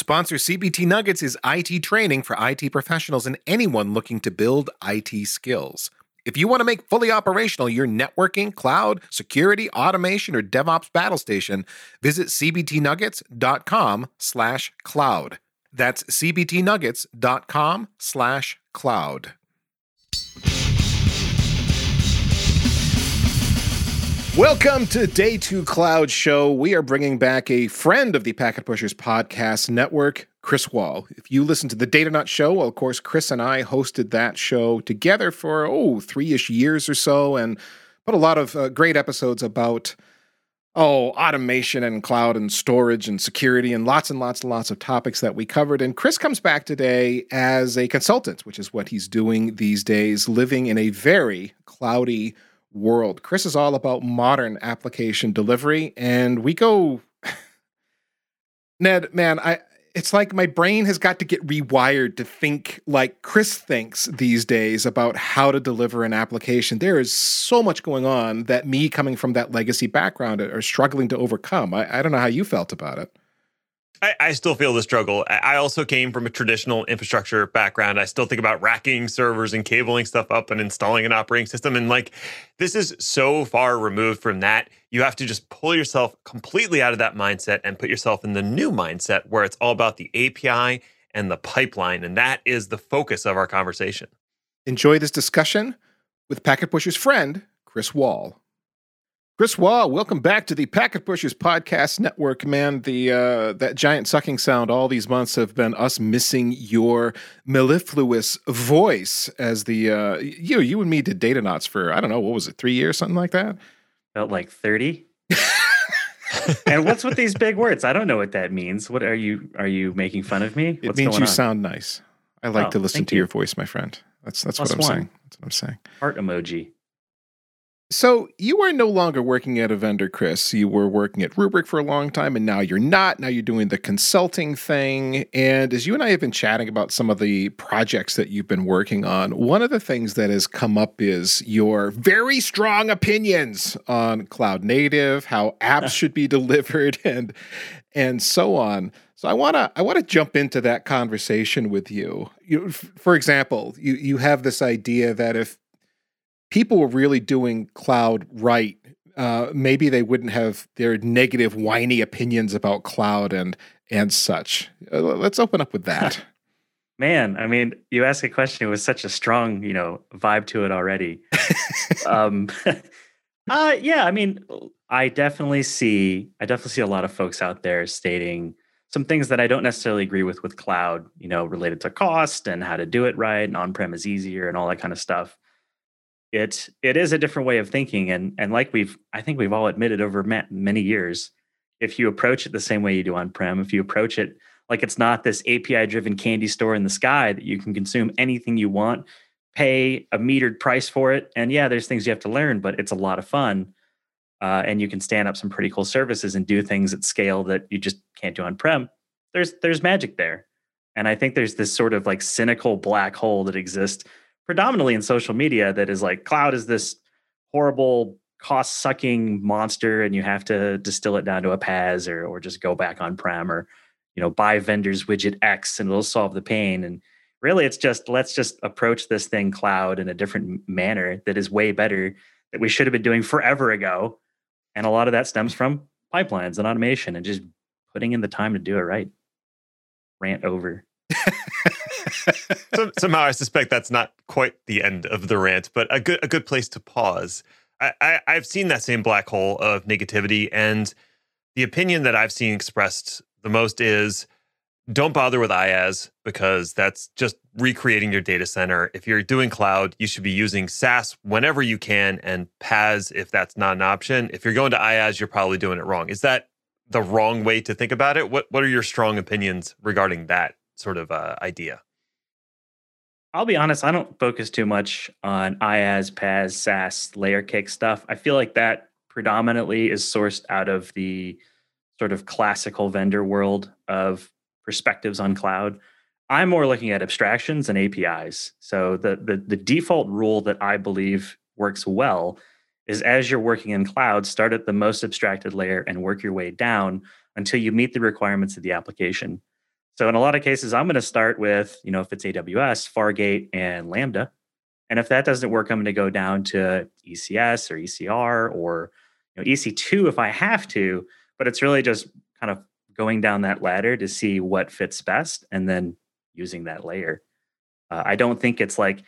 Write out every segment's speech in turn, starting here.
Sponsor CBT Nuggets is IT training for IT professionals and anyone looking to build IT skills. If you want to make fully operational your networking, cloud, security, automation, or DevOps battle station, visit cbtnuggets.com slash cloud. That's cbtnuggets.com slash cloud. Welcome to Day 2 Cloud Show. We are bringing back a friend of the Packet Pushers podcast network, Chris Wahl. If you listen to the Datanauts show, well, of course, Chris and I hosted that show together for, oh, three ish years or so, and put a lot of uh, great episodes about, oh, automation and cloud and storage and security and lots and lots and lots of topics that we covered. And Chris comes back today as a consultant, which is what he's doing these days, living in a very cloudy world. Chris is all about modern application delivery, and we go. Ned, man, I it's like my brain has got to get rewired to think like Chris thinks these days about how to deliver an application. There is so much going on that me coming from that legacy background are struggling to overcome. I, I don't know how you felt about it. I, I, still feel the struggle. I also came from a traditional infrastructure background. I still think about racking servers and cabling stuff up and installing an operating system. And like, this is so far removed from that. You have to just pull yourself completely out of that mindset and put yourself in the new mindset where it's all about the API and the pipeline. And that is the focus of our conversation. Enjoy this discussion with Packet Pusher's friend, Chris Wahl. Chris Wahl, welcome back to the Packet Pushers Podcast Network. Man, the uh, that giant sucking sound all these months have been us missing your mellifluous voice as the uh, you you and me did Datanauts for I don't know what was it three years something like that. Felt like thirty. and what's with these big words? I don't know what that means. What are you are you making fun of me? What's it means you on? sound nice. I like oh, to listen to you. your voice, my friend. That's that's Plus what I'm one. saying. That's what I'm saying. Heart emoji. So you are no longer working at a vendor, Chris. You were working at Rubrik for a long time, and now you're not. Now you're doing the consulting thing. And as you and I have been chatting about some of the projects that you've been working on, one of the things that has come up is your very strong opinions on cloud native, how apps should be delivered, and and so on. So I wanna I wanna jump into that conversation with you. You, for example, you you have this idea that if people were really doing cloud right, uh, maybe they wouldn't have their negative, whiny opinions about cloud and and such. Uh, let's open up with that. Man, I mean, you ask a question with such a strong, you know, vibe to it already. um, uh, yeah, I mean, I definitely see, I definitely see a lot of folks out there stating some things that I don't necessarily agree with with cloud, you know, related to cost and how to do it right, and on-prem is easier and all that kind of stuff it it is a different way of thinking and and like we've i think we've all admitted over many years if you approach it the same way you do on prem if you approach it like it's not this api driven candy store in the sky that you can consume anything you want pay a metered price for it and yeah there's things you have to learn but it's a lot of fun uh, and you can stand up some pretty cool services and do things at scale that you just can't do on prem there's there's magic there. And i think there's this sort of like cynical black hole that exists predominantly in social media that is like cloud is this horrible cost sucking monster and you have to distill it down to a PaaS or or just go back on prem or you know buy vendors widget X and it'll solve the pain. And really it's just let's just approach this thing cloud in a different manner that is way better that we should have been doing forever ago. And a lot of that stems from pipelines and automation and just putting in the time to do it right. Rant over so, somehow, I suspect that's not quite the end of the rant, but a good a good place to pause. I, I, I've seen that same black hole of negativity, and the opinion that I've seen expressed the most is don't bother with IaaS because that's just recreating your data center. If you're doing cloud, you should be using SaaS whenever you can and PaaS if that's not an option. If you're going to IaaS, you're probably doing it wrong. Is that the wrong way to think about it? What What are your strong opinions regarding that sort of uh, idea? I'll be honest, I don't focus too much on IaaS, PaaS, SaaS, layer cake stuff. I feel like that predominantly is sourced out of the sort of classical vendor world of perspectives on cloud. I'm more looking at abstractions and APIs. So the, the, the default rule that I believe works well is as you're working in cloud, start at the most abstracted layer and work your way down until you meet the requirements of the application. So in a lot of cases, I'm going to start with, you know, if it's AWS, Fargate and Lambda. And if that doesn't work, I'm going to go down to ECS or ECR or you know, EC2 if I have to. But it's really just kind of going down that ladder to see what fits best and then using that layer. Uh, I don't think it's like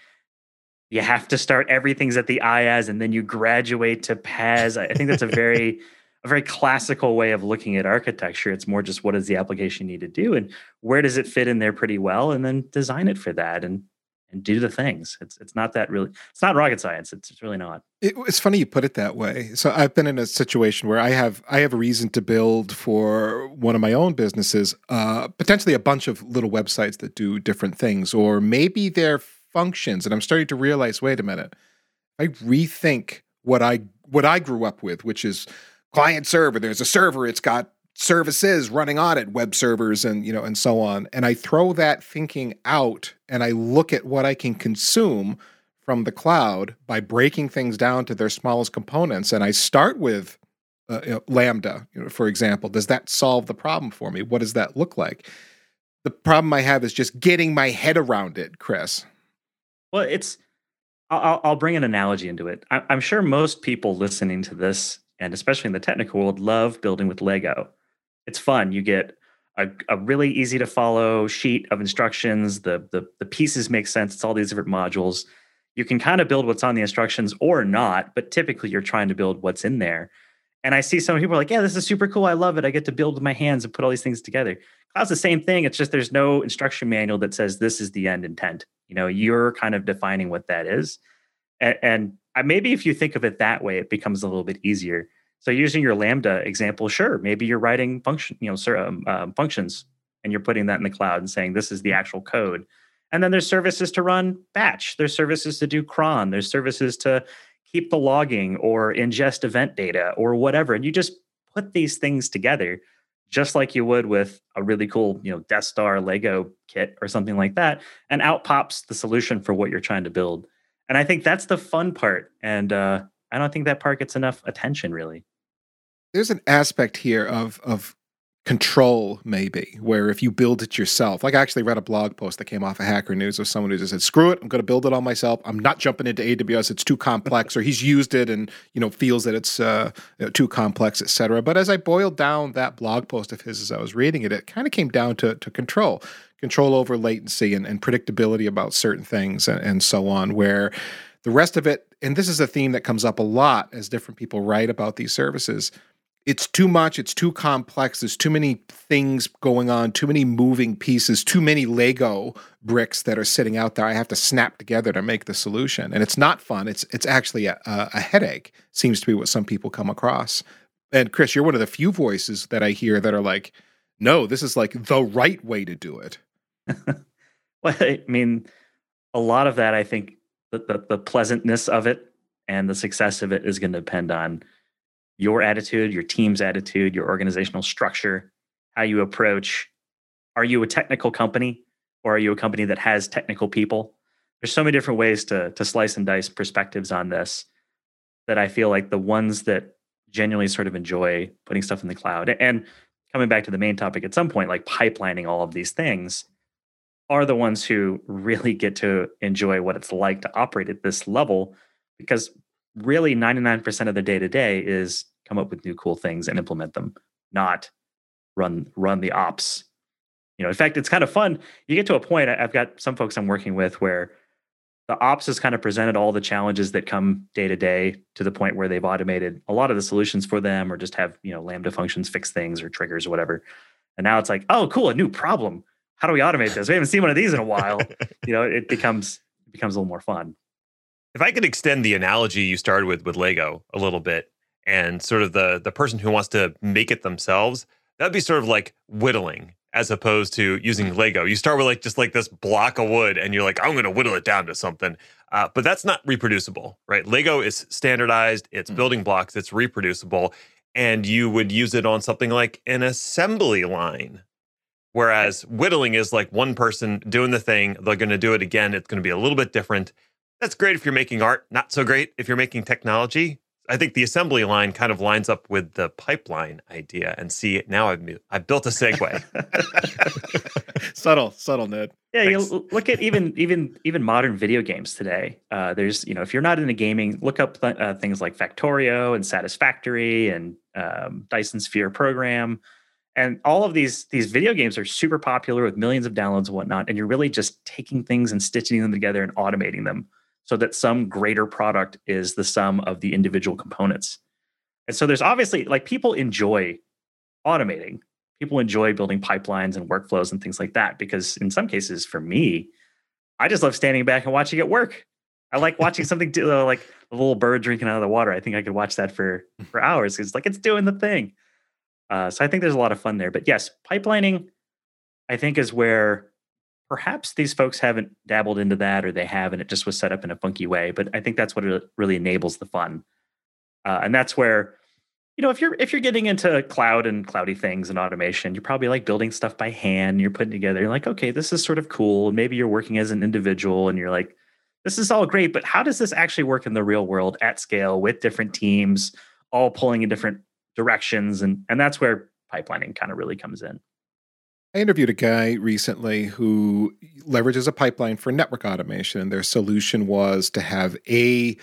you have to start everything's at the IaaS and then you graduate to PaaS. I think that's a very a very classical way of looking at architecture. It's more just what does the application need to do and where does it fit in there pretty well, and then design it for that and and do the things. It's it's not that really. It's not rocket science. It's, it's really not. It, it's funny you put it that way. So I've been in a situation where I have I have a reason to build for one of my own businesses, uh, potentially a bunch of little websites that do different things, or maybe they're functions, and I'm starting to realize, wait a minute, I rethink what I what I grew up with, which is client server. There's a server. It's got services running on it, web servers and you know and so on. And I throw that thinking out and I look at what I can consume from the cloud by breaking things down to their smallest components. And I start with uh, you know, Lambda, you know, for example. Does that solve the problem for me? What does that look like? The problem I have is just getting my head around it, Chris. Well, it's I'll, I'll bring an analogy into it. I, I'm sure most people listening to this, and especially in the technical world, love building with Lego it's fun. You get a, a really easy to follow sheet of instructions. The, the the pieces make sense. It's all these different modules. You can kind of build what's on the instructions or not, but typically you're trying to build what's in there. And I see some people are like, yeah, this is super cool. I love it. I get to build with my hands and put all these things together. Cloud's the same thing. It's just there's no instruction manual that says this is the end intent. You know, you're kind of defining what that is. And, and maybe if you think of it that way, it becomes a little bit easier. So using your Lambda example, sure, maybe you're writing function, you know, um, um, functions, and you're putting that in the cloud and saying this is the actual code. And then there's services to run batch. There's services to do cron. There's services to keep the logging or ingest event data or whatever. And you just put these things together, just like you would with a really cool, you know, Death Star Lego kit or something like that. And out pops the solution for what you're trying to build. And I think that's the fun part. And uh, I don't think that part gets enough attention, really there's an aspect here of of control maybe where if you build it yourself like i actually read a blog post that came off of hacker news of someone who just said screw it i'm going to build it all myself. I'm not jumping into aws it's too complex or he's used it and you know feels that it's uh, too complex etc but as i boiled down that blog post of his as i was reading it it kind of came down to, to control control over latency and, and predictability about certain things and, and so on where the rest of it and this is a theme that comes up a lot as different people write about these services it's too much it's too complex there's too many things going on too many moving pieces too many lego bricks that are sitting out there i have to snap together to make the solution and it's not fun it's it's actually a, a headache seems to be what some people come across. And chris you're one of the few voices that i hear that are like no this is like the right way to do it. Well i mean a lot of that i think the, the, the pleasantness of it and the success of it is going to depend on your attitude, your team's attitude, your organizational structure, how you approach. Are you a technical company or are you a company that has technical people? There's so many different ways to, to slice and dice perspectives on this that I feel like the ones that genuinely sort of enjoy putting stuff in the cloud and coming back to the main topic at some point, like pipelining all of these things, are the ones who really get to enjoy what it's like to operate at this level because really 99% of the day to day is come up with new cool things and implement them, not run run the ops. You know, in fact, it's kind of fun. You get to a point. I've got some folks I'm working with where the ops has kind of presented all the challenges that come day to day to the point where they've automated a lot of the solutions for them or just have, you know, Lambda functions fix things or triggers or whatever. And now it's like, oh, cool, a new problem. How do we automate this? We haven't seen one of these in a while. you know, it becomes it becomes a little more fun. If I could extend the analogy you started with with Lego a little bit, and sort of the the person who wants to make it themselves, that'd be sort of like whittling as opposed to using Lego. You start with like just like this block of wood, and you're like, I'm going to whittle it down to something. Uh, but that's not reproducible, right? Lego is standardized. It's mm-hmm. building blocks. It's reproducible, and you would use it on something like an assembly line. Whereas whittling is like one person doing the thing. They're going to do it again. It's going to be a little bit different. That's great if you're making art. Not so great if you're making technology. I think the assembly line kind of lines up with the pipeline idea. And see, now I've I've built a segue. subtle, subtle, Ned. Yeah, you look at even even even modern video games today. Uh, there's you know if you're not into gaming, look up th- uh, things like Factorio and Satisfactory and um, Dyson Sphere Program, and all of these these video games are super popular with millions of downloads and whatnot. And you're really just taking things and stitching them together and automating them so that some greater product is the sum of the individual components. And so there's obviously like people enjoy automating. People enjoy building pipelines and workflows and things like that because in some cases for me i just love standing back and watching it work. I like watching something do, uh, like a little bird drinking out of the water. I think i could watch that for for hours because like it's doing the thing. Uh, so i think there's a lot of fun there. But yes pipelining i think is where perhaps these folks haven't dabbled into that or they have and it just was set up in a funky way but i think that's what really enables the fun uh, and that's where you know, if you're if you're getting into cloud and cloudy things and automation, you're probably like building stuff by hand. You're putting together. You're like, okay, this is sort of cool. Maybe you're working as an individual, and you're like, this is all great, but how does this actually work in the real world at scale with different teams, all pulling in different directions, and and that's where pipelining kind of really comes in. I interviewed a guy recently who leverages a pipeline for network automation, and their solution was to have a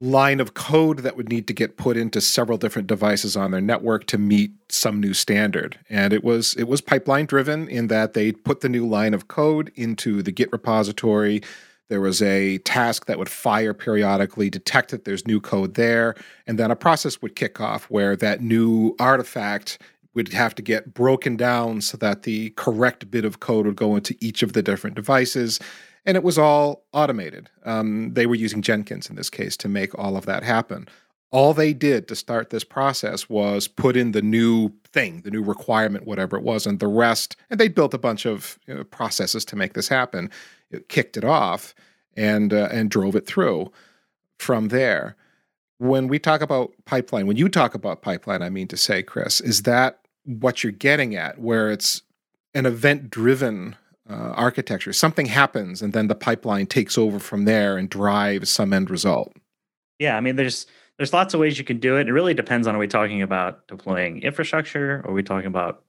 line of code that would need to get put into several different devices on their network to meet some new standard. And it was it was pipeline driven in that they put the new line of code into the git repository. There was a task that would fire periodically detect that there's new code there and then a process would kick off where that new artifact would have to get broken down so that the correct bit of code would go into each of the different devices and it was all automated. Um, they were using Jenkins in this case to make all of that happen. All they did to start this process was put in the new thing, the new requirement, whatever it was, and the rest, and they built a bunch of you know, processes to make this happen. It kicked it off and uh, and drove it through from there. When we talk about pipeline, when you talk about pipeline, I mean to say, Chris, is that what you're getting at, where it's an event driven uh, architecture. Something happens, and then the pipeline takes over from there and drives some end result. Yeah, I mean, there's there's lots of ways you can do it. It really depends on are we talking about deploying infrastructure, or are we talking about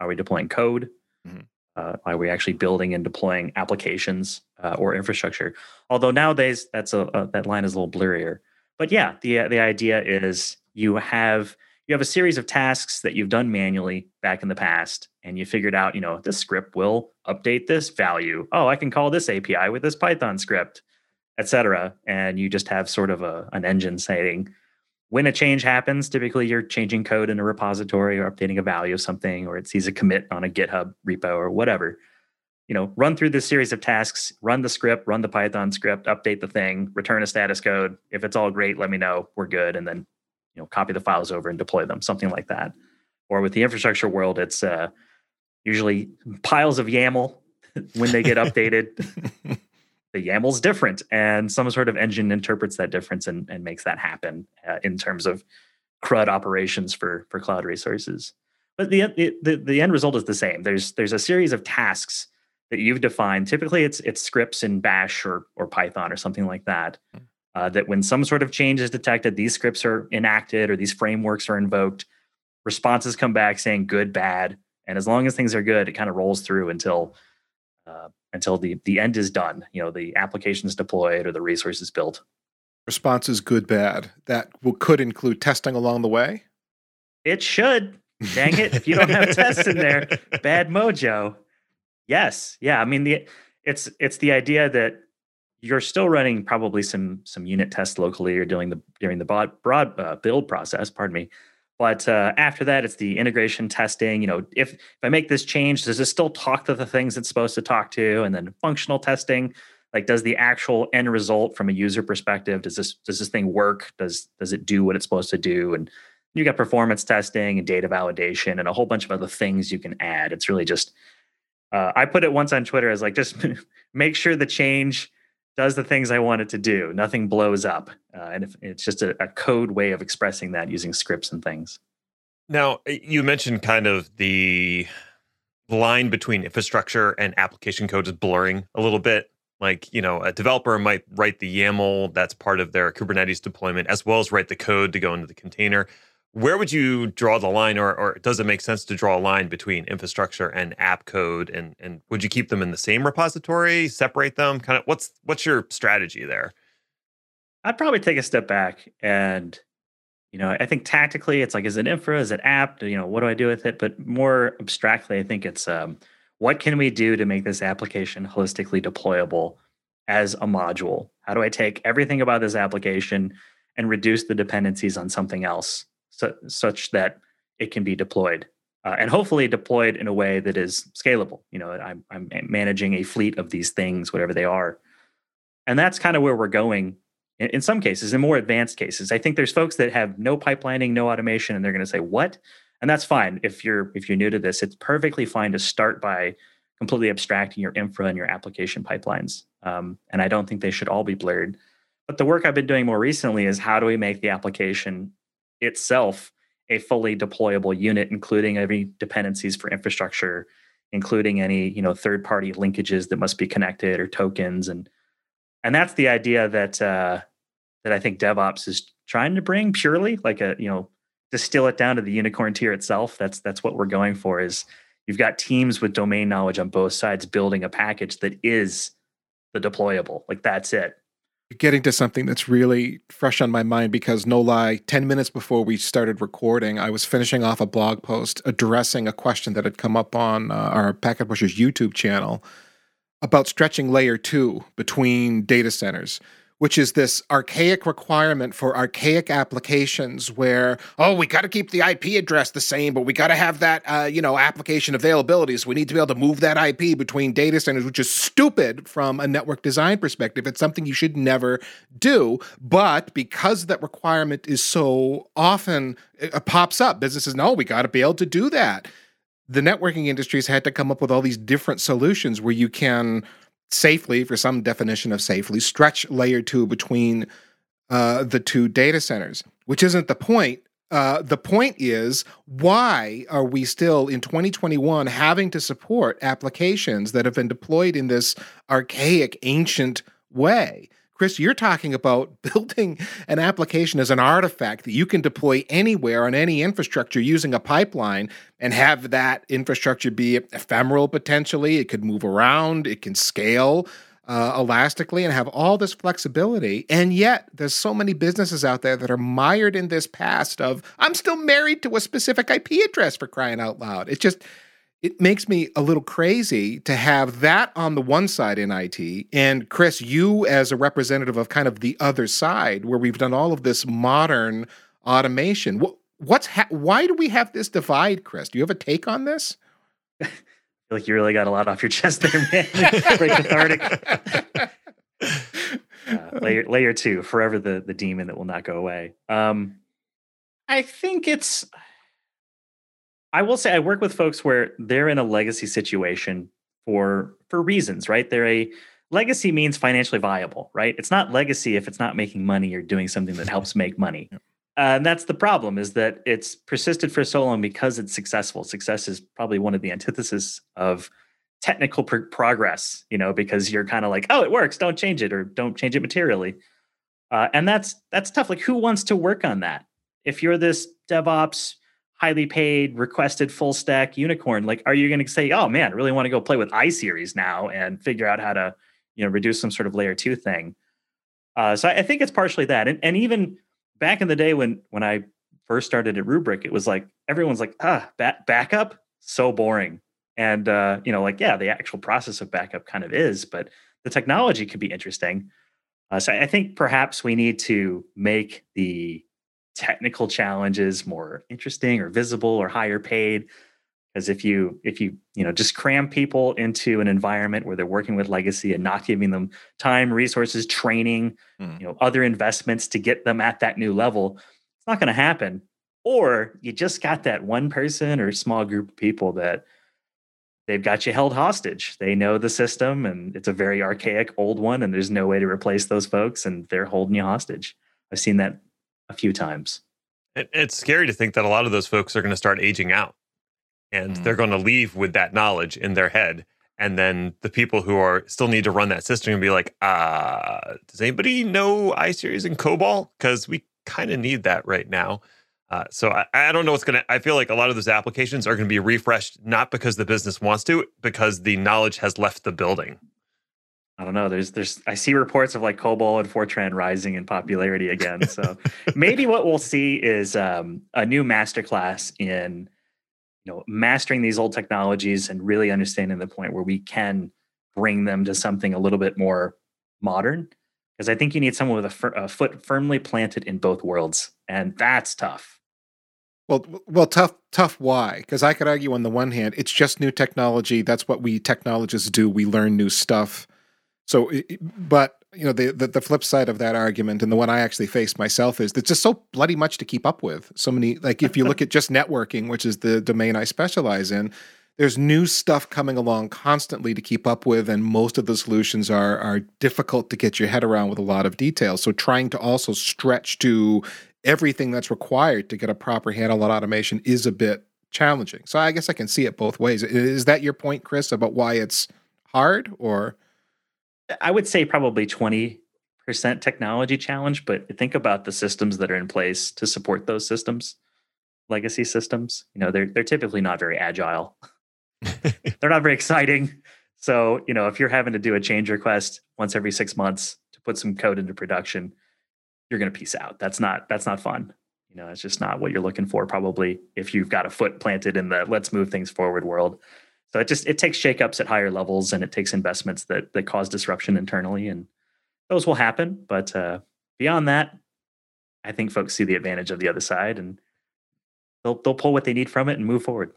are we deploying code? Mm-hmm. Uh, are we actually building and deploying applications uh, or infrastructure? Although nowadays that's a, a, that line is a little blurrier. But yeah, the the idea is you have you have a series of tasks that you've done manually back in the past and you figured out you know this script will update this value. Oh i can call this api with this python script etc and you just have sort of a, an engine saying when a change happens typically you're changing code in a repository or updating a value of something or it sees a commit on a github repo or whatever. You know run through this series of tasks run the script run the python script update the thing return a status code. If it's all great let me know. We're good. And then you know copy the files over and deploy them something like that. Or with the infrastructure world it's uh, usually piles of yaml when they get updated. The yaml's different and some sort of engine interprets that difference and, and makes that happen uh, in terms of crud operations for for cloud resources. But the, the the end result is the same. There's there's a series of tasks that you've defined. Typically it's it's scripts in bash or or python or something like that. Hmm uh, that when some sort of change is detected, these scripts are enacted or these frameworks are invoked. Responses come back saying good, bad, and as long as things are good, it kind of rolls through until uh, until the the end is done. You know, the application is deployed or the resource is built. Responses good, bad. That will, could include testing along the way. It should. Dang it! if you don't have tests in there, bad mojo. Yes, yeah. I mean the it's it's the idea that you're still running probably some some unit tests locally or doing the during the broad, broad uh, build process. Pardon me. But uh, after that, it's the integration testing. You know, if if I make this change, does it still talk to the things it's supposed to talk to? And then functional testing, like does the actual end result from a user perspective, does this does this thing work? Does does it do what it's supposed to do? And you got performance testing and data validation and a whole bunch of other things you can add. It's really just uh, I put it once on Twitter as like just make sure the change does the things I want it to do. Nothing blows up. Uh, and if, it's just a, a, code way of expressing that using scripts and things. Now, you mentioned kind of the line between infrastructure and application code is blurring a little bit. Like, you know, a developer might write the YAML that's part of their Kubernetes deployment, as well as write the code to go into the container. Where would you draw the line or, or does it make sense to draw a line between infrastructure and app code? And and would you keep them in the same repository separate them? Kind of what's what's your strategy there? I'd probably take a step back and you know i think tactically it's like is it infra? Is it app? You know what do i do with it? But more abstractly i think it's um, what can we do to make this application holistically deployable as a module? How do i take everything about this application and reduce the dependencies on something else su- such that it can be deployed uh, and hopefully deployed in a way that is scalable. You know, I'm, I'm managing a fleet of these things, whatever they are. And that's kind of where we're going in, in some cases, in more advanced cases. I think there's folks that have no pipelining, no automation, and they're going to say, what? And that's fine. If you're if you're new to this, it's perfectly fine to start by completely abstracting your infra and your application pipelines. Um, and I don't think they should all be blurred. But the work I've been doing more recently is how do we make the application itself a fully deployable unit, including every dependencies for infrastructure, including any you know third party linkages that must be connected or tokens, and and that's the idea that uh, that I think DevOps is trying to bring purely like a you know distill it down to the unicorn tier itself. That's that's what we're going for. Is you've got teams with domain knowledge on both sides building a package that is the deployable. Like that's it getting to something that's really fresh on my mind because no lie 10 minutes before we started recording i was finishing off a blog post addressing a question that had come up on uh, our packet pushers youtube channel about stretching layer 2 between data centers which is this archaic requirement for archaic applications where oh we got to keep the ip address the same but we got to have that uh, you know application availability so we need to be able to move that ip between data centers which is stupid from a network design perspective. It's something you should never do but because that requirement is so often it pops up businesses know we got to be able to do that. The networking industries had to come up with all these different solutions where you can safely, for some definition of safely, stretch layer two between uh, the two data centers, which isn't the point. Uh, the point is, why are we still in 2021 having to support applications that have been deployed in this archaic, ancient way? Chris, you're talking about building an application as an artifact that you can deploy anywhere on any infrastructure using a pipeline and have that infrastructure be ephemeral potentially. It could move around, it can scale uh, elastically and have all this flexibility. And yet, there's so many businesses out there that are mired in this past of, I'm still married to a specific IP address for crying out loud. It just, it makes me a little crazy to have that on the one side in IT, and Chris, you as a representative of kind of the other side, where we've done all of this modern automation. What, what's ha- why do we have this divide, Chris? Do you have a take on this? I feel like you really got a lot off your chest there, man. Very cathartic. uh, layer layer two, forever the the demon that will not go away. Um, I think it's I will say I work with folks where they're in a legacy situation for for reasons, right? They're a legacy means financially viable, right? It's not legacy if it's not making money or doing something that helps make money. Uh, and that's the problem is that it's persisted for so long because it's successful. Success is probably one of the antithesis of technical pr- progress, you know, because you're kind of like, oh, it works, don't change it or don't change it materially. Uh, and that's that's tough. Like, who wants to work on that? If you're this DevOps highly paid, requested full stack unicorn, like are you going to say, "Oh man, I really want to go play with iSeries now and figure out how to, you know, reduce some sort of layer 2 thing?" Uh, so I, I think it's partially that. And, and even back in the day when when I first started at Rubrik, it was like everyone's like, "Ah, back, backup, so boring." And uh, you know, like yeah, the actual process of backup kind of is, but the technology could be interesting. Uh, so I think perhaps we need to make the technical challenges more interesting or visible or higher paid. Because if you if you you know just cram people into an environment where they're working with legacy and not giving them time resources training mm. you know other investments to get them at that new level it's not going to happen. Or you just got that one person or small group of people that they've got you held hostage. They know the system and it's a very archaic old one and there's no way to replace those folks and they're holding you hostage. I've seen that a few times. It, it's scary to think that a lot of those folks are going to start aging out and mm. they're going to leave with that knowledge in their head. And then the people who are still need to run that system and be like, uh, does anybody know iSeries and COBOL? Because we kind of need that right now. Uh, so I, I, don't know what's going to. I feel like a lot of those applications are going to be refreshed not because the business wants to, because the knowledge has left the building. I don't know. There's there's I see reports of like COBOL and Fortran rising in popularity again. So maybe what we'll see is um, a new masterclass in you know mastering these old technologies and really understanding the point where we can bring them to something a little bit more modern. Because I think you need someone with a, fir- a foot firmly planted in both worlds, and that's tough. Well, well, tough, tough. Why? Because I could argue on the one hand, it's just new technology. That's what we technologists do. We learn new stuff. So, but you know, the, the, the flip side of that argument, and the one I actually face myself, is it's just so bloody much to keep up with. So many, like if you look at just networking, which is the domain I specialize in, there's new stuff coming along constantly to keep up with, and most of the solutions are are difficult to get your head around with a lot of detail. So, trying to also stretch to everything that's required to get a proper handle on automation is a bit challenging. So I guess I can see it both ways. Is that your point, Chris, about why it's hard or I would say probably 20% technology challenge, but think about the systems that are in place to support those systems, legacy systems. You know, they're they're typically not very agile. they're not very exciting. So, you know, if you're having to do a change request once every 6 months to put some code into production, you're going to piece out. That's not that's not fun. You know, it's just not what you're looking for probably if you've got a foot planted in the let's move things forward world. So it just it takes shakeups at higher levels and it takes investments that that cause disruption internally and those will happen, but uh, beyond that, I think folks see the advantage of the other side and they'll they'll pull what they need from it and move forward.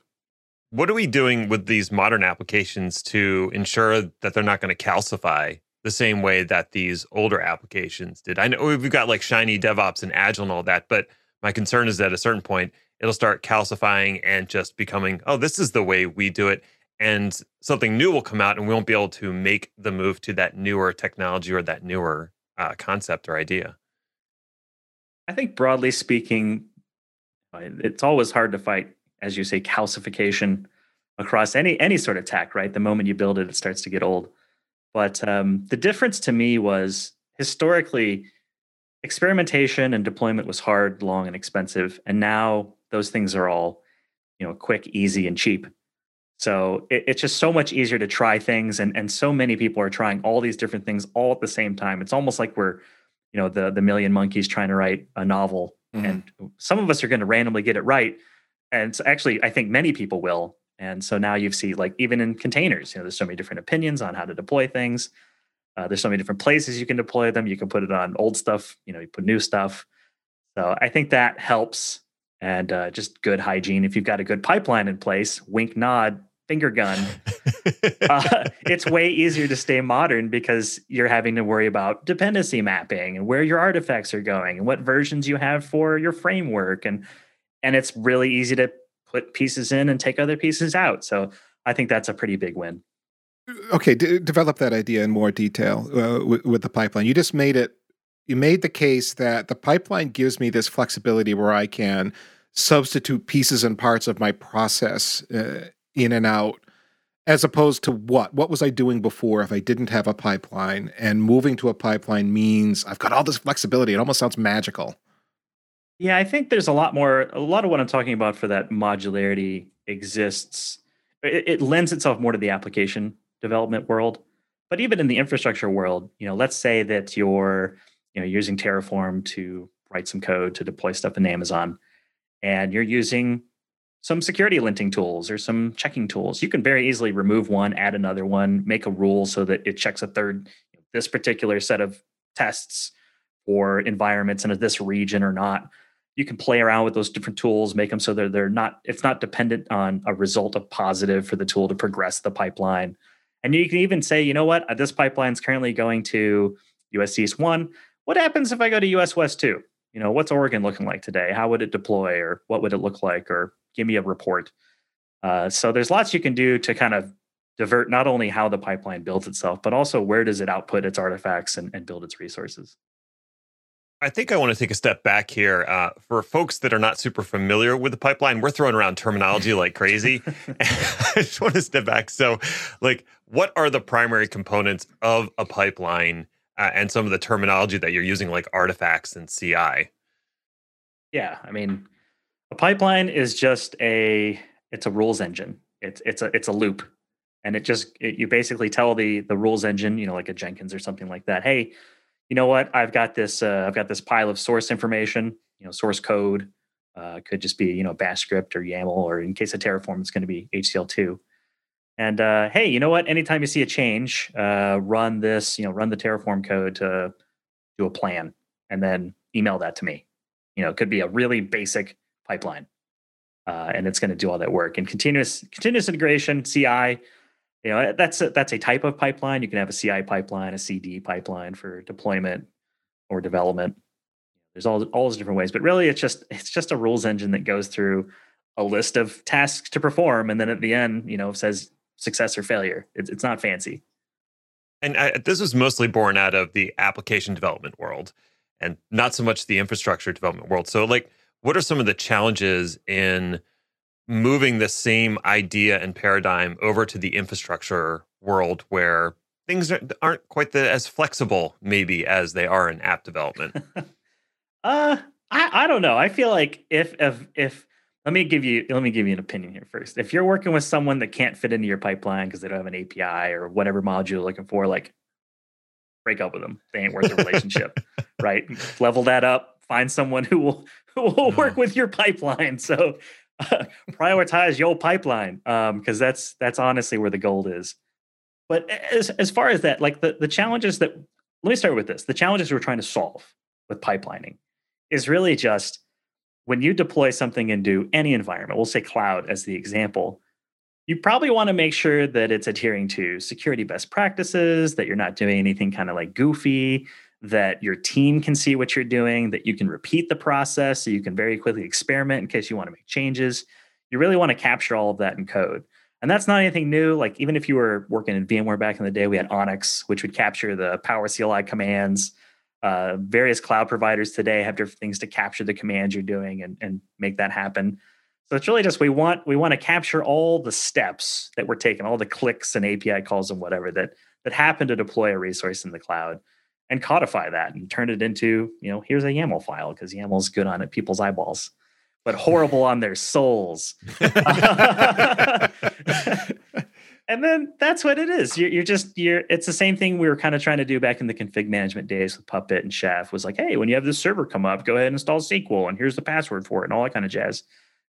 What are we doing with these modern applications to ensure that they're not going to calcify the same way that these older applications did. I know we've got like shiny DevOps and Agile and all that, but my concern is that at a certain point it'll start calcifying and just becoming, oh, this is the way we do it. And something new will come out and we won't be able to make the move to that newer technology or that newer uh, concept or idea. I think broadly speaking, uh, it's always hard to fight, as you say, calcification across any any sort of tech, right? The moment you build it, it starts to get old. But um, the difference to me was historically, experimentation and deployment was hard, long, and expensive. And now those things are all, you know, quick, easy, and cheap. So it, it's just so much easier to try things, and and so many people are trying all these different things all at the same time. It's almost like we're, you know, the the million monkeys trying to write a novel, mm-hmm. and some of us are going to randomly get it right, and so actually, I think many people will, and so now you see like even in containers, you know, there's so many different opinions on how to deploy things. Uh, there's so many different places you can deploy them. You can put it on old stuff, you know, you put new stuff. So I think that helps and uh, just good hygiene. If you've got a good pipeline in place, wink, nod, finger gun, uh, it's way easier to stay modern because you're having to worry about dependency mapping and where your artifacts are going and what versions you have for your framework and and it's really easy to put pieces in and take other pieces out. So I think that's a pretty big win. Okay, d- develop that idea in more detail uh, with, with the pipeline. You just made it. You made the case that the pipeline gives me this flexibility where I can substitute pieces and parts of my process uh, in and out as opposed to what what was i doing before if i didn't have a pipeline and moving to a pipeline means i've got all this flexibility it almost sounds magical yeah, I think there's a lot more. A lot of what I'm talking about for that modularity exists. It, it, lends itself more to the application development world, but even in the infrastructure world, you know, let's say that you're you know using Terraform to write some code to deploy stuff in Amazon, and you're using some security linting tools or some checking tools. You can very easily remove one, add another one, make a rule so that it checks a third. This particular set of tests or environments in this region or not you can play around with those different tools, make them so that they're not, it's not dependent on a result of positive for the tool to progress the pipeline. And you can even say, you know what, this pipeline is currently going to US East 1. What happens if I go to US West 2? You know, what's Oregon looking like today? How would it deploy or what would it look like? Or give me a report. Uh, so there's lots you can do to kind of divert not only how the pipeline builds itself, but also where does it output its artifacts and, and build its resources. I think I want to take a step back here. Uh, for folks that are not super familiar with the pipeline, we're throwing around terminology like crazy. I just want to step back. So, like, what are the primary components of a pipeline uh, and some of the terminology that you're using, like artifacts and CI? Yeah, I mean, A pipeline is just a it's a rules engine. It's it's a it's a loop, and it just it, you basically tell the the rules engine, you know, like a Jenkins or something like that. Hey, you know what? I've got this uh, I've got this pile of source information, you know, source code. Uh, could just be you know Bash script or YAML, or in case of Terraform, it's going to be HCL2. And uh, hey, you know what? Anytime you see a change, uh, run this, you know, run the Terraform code to do a plan, and then email that to me. You know, it could be a really basic pipeline, uh, and it's going to do all that work. And continuous continuous integration (CI), you know, that's a, that's a type of pipeline. You can have a CI pipeline, a CD pipeline for deployment or development. There's all all those different ways, but really, it's just it's just a rules engine that goes through a list of tasks to perform, and then at the end, you know, says success or failure. It's, it's not fancy. And I, this was mostly born out of the application development world and not so much the infrastructure development world. So, like, what are some of the challenges in moving the same idea and paradigm over to the infrastructure world where things aren't quite the, as flexible, maybe, as they are in app development? uh, I, I don't know. I feel like if if if let me give you let me give you an opinion here first. If you're working with someone that can't fit into your pipeline because they don't have an API or whatever module you're looking for, like break up with them. They ain't worth the relationship, right? Level that up. Find someone who will who will work with your pipeline. So uh, prioritize your pipeline because um, that's that's honestly where the gold is. But as as far as that, like the the challenges that let me start with this: the challenges we're trying to solve with pipelining is really just when you deploy something into any environment, we'll say cloud as the example, you probably want to make sure that it's adhering to security best practices, that you're not doing anything kind of like goofy, that your team can see what you're doing, that you can repeat the process so you can very quickly experiment in case you want to make changes. You really want to capture all of that in code. And that's not anything new. Like even if you were working in VMware back in the day, we had Onyx, which would capture the Power CLI commands uh, various cloud providers today have different things to capture the commands you're doing and, and make that happen. So it's really just we want we want to capture all the steps that we're taking, all the clicks and API calls and whatever that that happen to deploy a resource in the cloud, and codify that and turn it into you know here's a YAML file because YAML's good on it people's eyeballs, but horrible on their souls. and then that's what it is. You're, you're, just you're. It's the same thing we were kind of trying to do back in the config management days with Puppet and Chef. Was like, hey, when you have this server come up, go ahead and install SQL, and here's the password for it, and all that kind of jazz.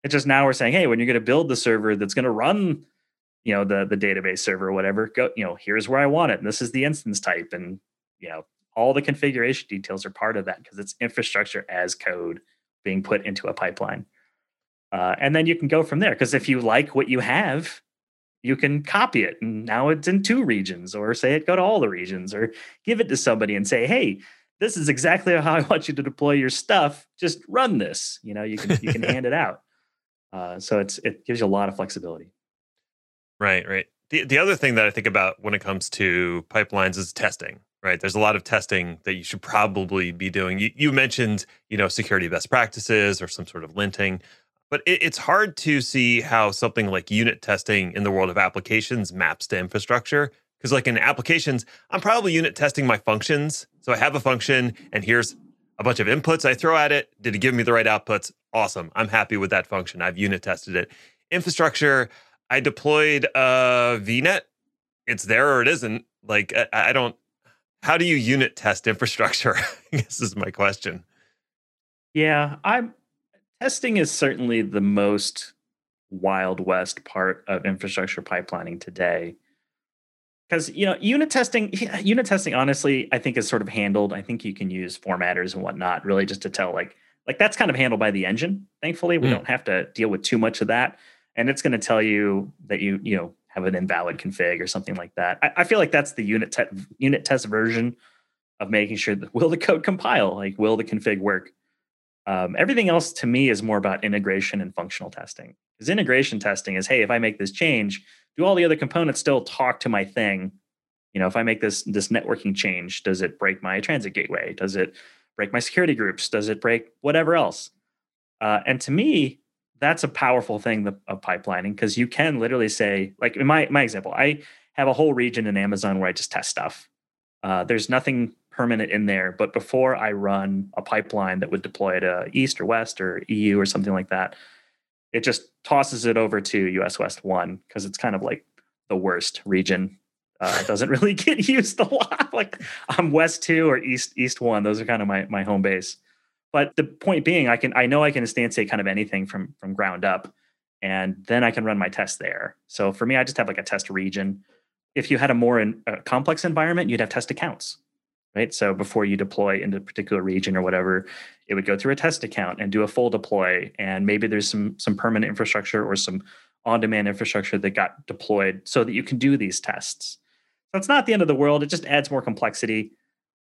It's just now we're saying, hey, when you're going to build the server that's going to run, you know, the the database server or whatever, go, you know, here's where I want it, and this is the instance type, and you know, all the configuration details are part of that because it's infrastructure as code being put into a pipeline. Uh, and then you can go from there because if you like what you have you can copy it. And now it's in two regions or say it go to all the regions or give it to somebody and say hey this is exactly how i want you to deploy your stuff. Just run this. You know you can you can hand it out. Uh, so it's it gives you a lot of flexibility. Right right. The, the other thing that i think about when it comes to pipelines is testing right? There's a lot of testing that you should probably be doing. You, you mentioned you know security best practices or some sort of linting but it, it's hard to see how something like unit testing in the world of applications maps to infrastructure. Because, like in applications, I'm probably unit testing my functions. So I have a function, and here's a bunch of inputs I throw at it. Did it give me the right outputs? Awesome. I'm happy with that function. I've unit tested it. Infrastructure, I deployed a VNet. It's there or it isn't. Like, I, I don't, how do you unit test infrastructure? I guess is my question. Yeah, I'm testing is certainly the most wild west part of infrastructure pipelining today. Because you know unit testing unit testing honestly i think is sort of handled. I think you can use formatters and whatnot really just to tell like like that's kind of handled by the engine thankfully. We mm. don't have to deal with too much of that. And it's going to tell you that you you know have an invalid config or something like that. I, I feel like that's the unit te- unit test version of making sure that will the code compile? Like will the config work um, everything else to me is more about integration and functional testing. Because integration testing is, hey, if I make this change, do all the other components still talk to my thing? You know, if I make this this networking change, does it break my transit gateway? Does it break my security groups? Does it break whatever else? Uh, and to me, that's a powerful thing of pipelining because you can literally say, like in my my example, I have a whole region in Amazon where I just test stuff. Uh, there's nothing permanent in there. But before I run a pipeline that would deploy to East or West or EU or something like that, it just tosses it over to US West 1 because it's kind of like the worst region. Uh, doesn't really get used a lot. like I'm West 2 or East East 1. Those are kind of my, my home base. But the point being, I can I know I can instantiate kind of anything from from ground up, and then I can run my test there. So for me, I just have like a test region. If you had a more in, a complex environment, you'd have test accounts, right? So before you deploy into a particular region or whatever, it would go through a test account and do a full deploy. And maybe there's some some permanent infrastructure or some on-demand infrastructure that got deployed so that you can do these tests. So it's not the end of the world. It just adds more complexity.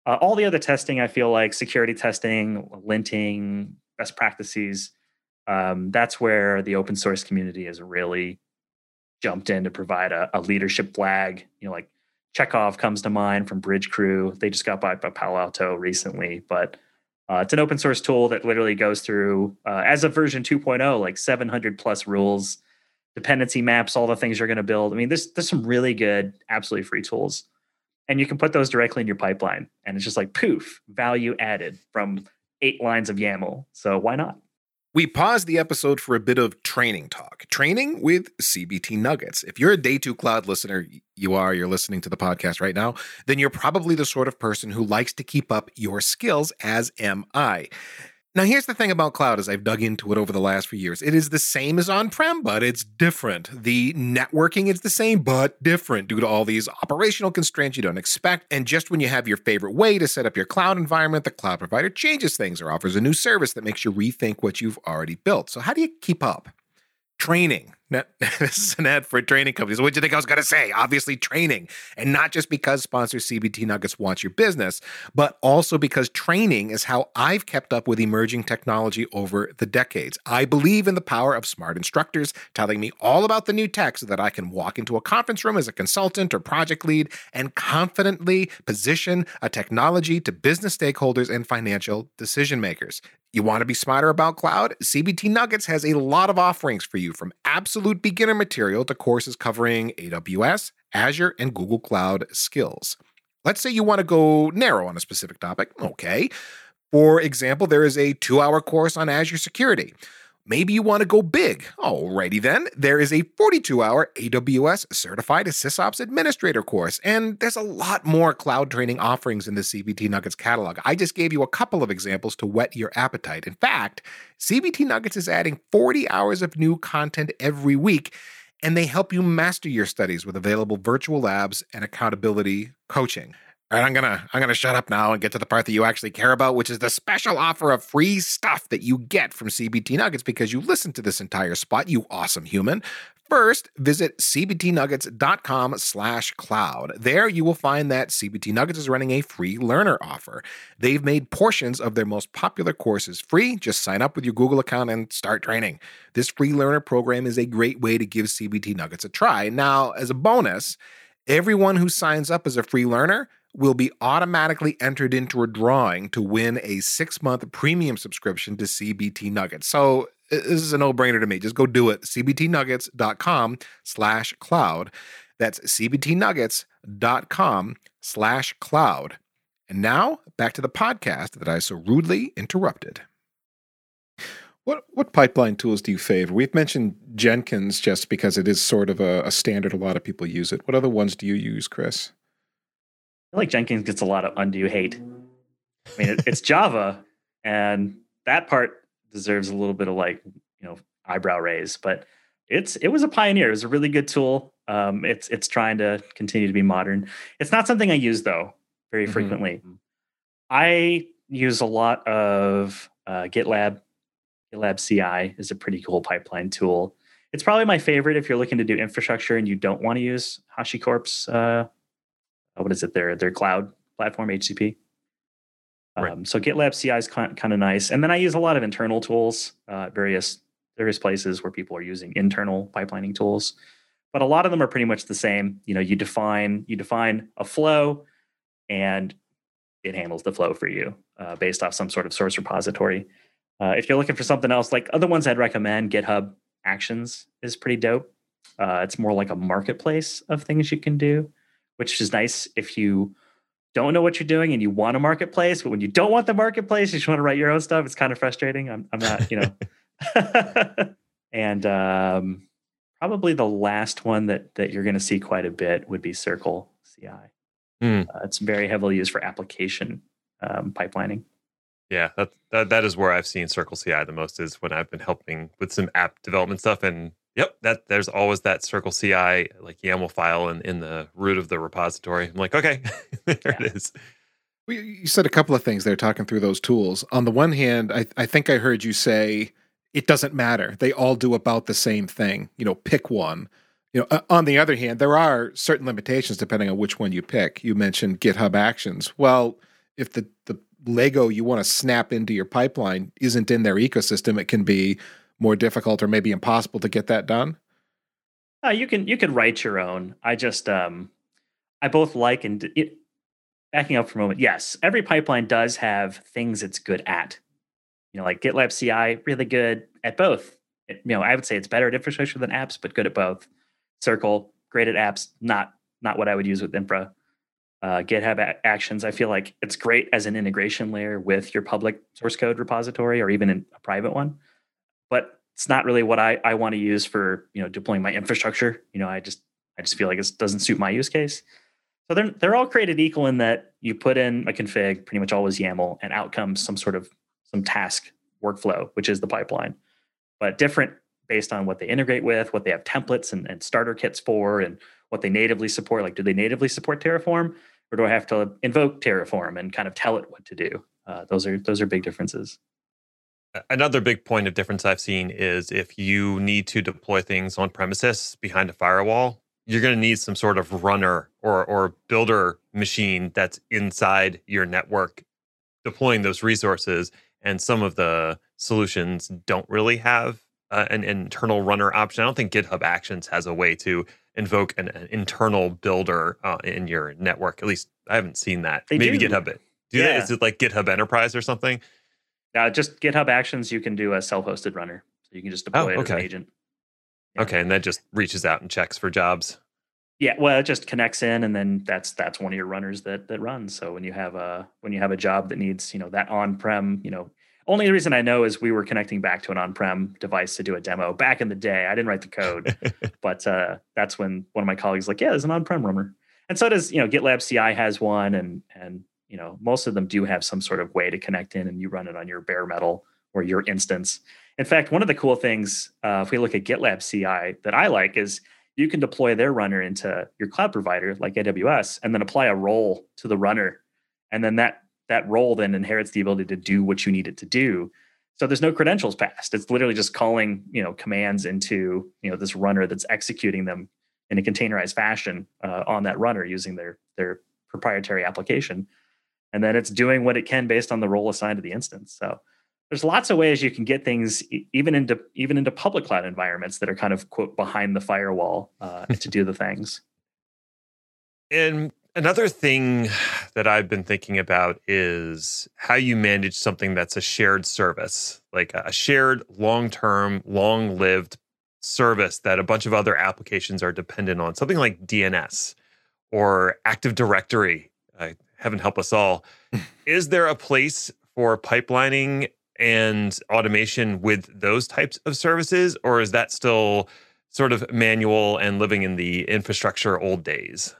Uh, all the other testing, I feel like security testing, linting, best practices, um, that's where the open source community has really jumped in to provide a, a, leadership flag. You know, like Checkov comes to mind from Bridgecrew. They just got bought by Palo Alto recently, but uh, it's an open source tool that literally goes through uh, as of version 2.0, like 700 plus rules, dependency maps, all the things you're going to build. I mean, there's there's some really good, absolutely free tools and you can put those directly in your pipeline and it's just like poof value added from eight lines of yaml so why not we paused the episode for a bit of training talk. Training with CBT Nuggets. If you're a Day 2 Cloud listener, you are, you're listening to the podcast right now, then you're probably the sort of person who likes to keep up your skills, as am I. Now, here's the thing about cloud as I've dug into it over the last few years. It is the same as on prem, but it's different. The networking is the same, but different due to all these operational constraints you don't expect. And just when you have your favorite way to set up your cloud environment, the cloud provider changes things or offers a new service that makes you rethink what you've already built. So, how do you keep up? Training. This is an ad for training companies. What do you think I was going to say? Obviously, training. And not just because sponsor CBT Nuggets wants your business, but also because training is how I've kept up with emerging technology over the decades. I believe in the power of smart instructors telling me all about the new tech so that I can walk into a conference room as a consultant or project lead and confidently position a technology to business stakeholders and financial decision makers. You want to be smarter about cloud? CBT Nuggets has a lot of offerings for you from absolute beginner material to courses covering AWS, Azure, and Google Cloud skills. Let's say you want to go narrow on a specific topic. Okay. For example, there is a two hour course on Azure security. Maybe you want to go big. Alrighty then, there is a 42 hour AWS Certified SysOps Administrator course, and there's a lot more cloud training offerings in the CBT Nuggets catalog. I just gave you a couple of examples to whet your appetite. In fact, CBT Nuggets is adding 40 hours of new content every week, and they help you master your studies with available virtual labs and accountability coaching. All right, I'm gonna I'm gonna shut up now and get to the part that you actually care about, which is the special offer of free stuff that you get from CBT Nuggets because you listened to this entire spot, you awesome human. First, visit cbtnuggets.com slash cloud. There you will find that CBT Nuggets is running a free learner offer. They've made portions of their most popular courses free. Just sign up with your Google account and start training. This free learner program is a great way to give CBT Nuggets a try. Now, as a bonus, everyone who signs up as a free learner will be automatically entered into a drawing to win a six month premium subscription to CBT Nuggets. So this is a no brainer to me. Just go do it. CBTnuggets.com slash cloud. That's CBTnuggets.com slash cloud. And now back to the podcast that I so rudely interrupted. What what pipeline tools do you favor? We've mentioned Jenkins just because it is sort of a, a standard. A lot of people use it. What other ones do you use, Chris? Feel like Jenkins gets a lot of undue hate. I mean, it, it's Java, and that part deserves a little bit of like you know eyebrow raise. But it's it was a pioneer. It was a really good tool. Um, it's it's trying to continue to be modern. It's not something I use though very mm-hmm. frequently. I use a lot of uh, GitLab. GitLab CI is a pretty cool pipeline tool. It's probably my favorite if you're looking to do infrastructure and you don't want to use HashiCorp's uh, uh, what is it? Their their cloud platform, HCP. Right. Um, so GitLab CI is kind, kind of nice, and then I use a lot of internal tools, uh, various various places where people are using internal pipelining tools, but a lot of them are pretty much the same. You know, you define you define a flow, and it handles the flow for you uh, based off some sort of source repository. Uh, if you're looking for something else, like other ones I'd recommend, GitHub Actions is pretty dope. Uh, it's more like a marketplace of things you can do which is nice if you don't know what you're doing and you want a marketplace, but when you don't want the marketplace, you just want to write your own stuff. It's kind of frustrating. I'm, I'm not, you know. and um, probably the last one that that you're going to see quite a bit would be Circle CI. Mm. Uh, it's very heavily used for application um, pipelining. Yeah, that, that that is where I've seen Circle CI the most is when I've been helping with some app development stuff and Yep, that there's always that Circle CI like YAML file in, in the root of the repository. I'm like, okay, there yeah. it is. You said a couple of things there talking through those tools. On the one hand, I, I think I heard you say it doesn't matter. They all do about the same thing. You know, pick one. You know, uh, on the other hand, there are certain limitations depending on which one you pick. You mentioned GitHub Actions. Well, if the the Lego you want to snap into your pipeline isn't in their ecosystem, it can be more difficult or maybe impossible to get that done? Uh, you can you can write your own. I just um, I both like and it, backing up for a moment. Yes, every pipeline does have things it's good at. You know, like GitLab CI, really good at both. It, you know, I would say it's better at infrastructure than apps, but good at both. Circle, great at apps, not not what I would use with infra. Uh, GitHub a- Actions, I feel like it's great as an integration layer with your public source code repository or even in a private one but it's not really what I, I want to use for you know deploying my infrastructure. You know, I just I just feel like it doesn't suit my use case. So they're they're all created equal in that you put in a config, pretty much always YAML, and out comes some sort of some task workflow, which is the pipeline, but different based on what they integrate with, what they have templates and, and starter kits for, and what they natively support. Like, do they natively support Terraform, or do I have to invoke Terraform and kind of tell it what to do? Uh, those are those are big differences another big point of difference I've seen is if you need to deploy things on premises behind a firewall, you're going to need some sort of runner or or builder machine that's inside your network deploying those resources and some of the solutions don't really have uh, an internal runner option. I don't think GitHub Actions has a way to invoke an, an internal builder uh, in your network. At least I haven't seen that. They Maybe do. GitHub it. Do yeah. Is it like GitHub Enterprise or something? Uh, just GitHub Actions, you can do a self-hosted runner, so you can just deploy oh, it as an agent. Yeah. Okay, and that just reaches out and checks for jobs. Yeah, well, it just connects in, and then that's that's one of your runners that that runs. So when you have a when you have a job that needs you know that on-prem, you know, only reason I know is we were connecting back to an on-prem device to do a demo back in the day. I didn't write the code, but uh, that's when one of my colleagues like, yeah, there's an on-prem runner, and so does you know GitLab CI has one, and and you know most of them do have some sort of way to connect in and you run it on your bare metal or your instance. In fact one of the cool things uh, if we look at gitlab ci that i like is you can deploy their runner into your cloud provider like aws and then apply a role to the runner. And then that that role then inherits the ability to do what you need it to do. So there's no credentials passed. It's literally just calling you know commands into you know this runner that's executing them in a containerized fashion uh, on that runner using their their proprietary application and then it's doing what it can based on the role assigned to the instance. So there's lots of ways you can get things even into even into public cloud environments that are kind of quote behind the firewall uh, to do the things. And another thing that I've been thinking about is how you manage something that's a shared service, like a shared long-term, long-lived service that a bunch of other applications are dependent on, something like DNS or Active Directory. I heaven help us all. is there a place for pipelining and automation with those types of services, or is that still sort of manual and living in the infrastructure old days?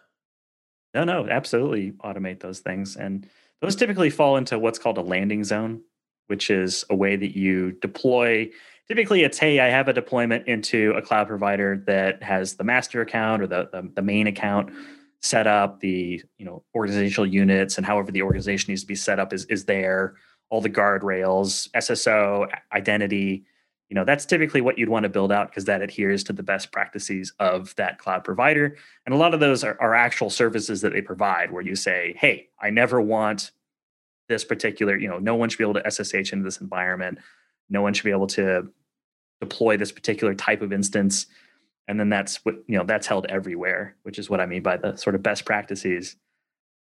No, no, absolutely automate those things. And those typically fall into what's called a landing zone, which is a way that you deploy. Typically, it's hey, I have a deployment into a cloud provider that has the master account or the, the, the main account set up, the you know organizational units, and however the organization needs to be set up is is there. All the guardrails, SSO, identity. You know that's typically what you'd want to build out because that adheres to the best practices of that cloud provider. And a lot of those are, are actual services that they provide, where you say, "Hey, I never want this particular. You know, no one should be able to SSH into this environment. No one should be able to deploy this particular type of instance." And then that's what you know that's held everywhere which is what i mean by the sort of best practices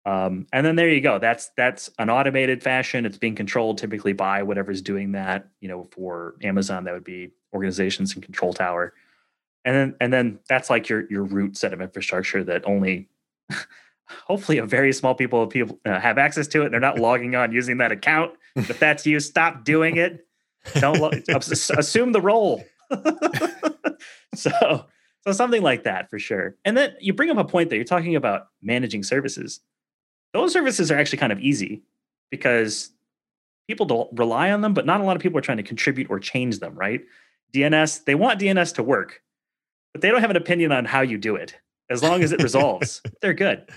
um, and then there you go that's that's an automated fashion it's being controlled typically by whatever's doing that you know for amazon that would be organizations and control tower and then and then that's like your your root set of infrastructure that only hopefully a very small people of people uh, have access to it. They're not logging on using that account. If that's you, stop doing it. Don't lo- assume the role. so, so something like that for sure. And then you bring up a point that you're talking about managing services. Those services are actually kind of easy because people don't rely on them, but not a lot of people are trying to contribute or change them, right? DNS, they want DNS to work, but they don't have an opinion on how you do it. As long as it resolves, they're good.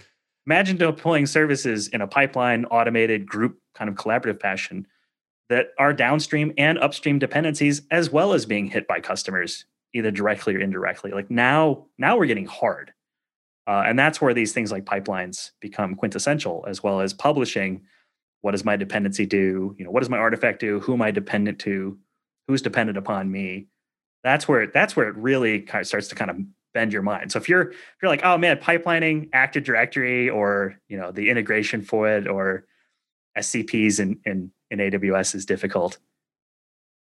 Imagine deploying services in a pipeline, automated, group kind of collaborative fashion that are downstream and upstream dependencies, as well as being hit by customers, either directly or indirectly. Like now, now we're getting hard. Uh, and that's where these things like pipelines become quintessential, as well as publishing. What does my dependency do? You know, what does my artifact do? Who am I dependent to? Who's dependent upon me? That's where it, that's where it really kind of starts to kind of bend your mind. So if you're if you're like, oh man, pipelining Active Directory or you know the integration for it or SCPs in in, in AWS is difficult,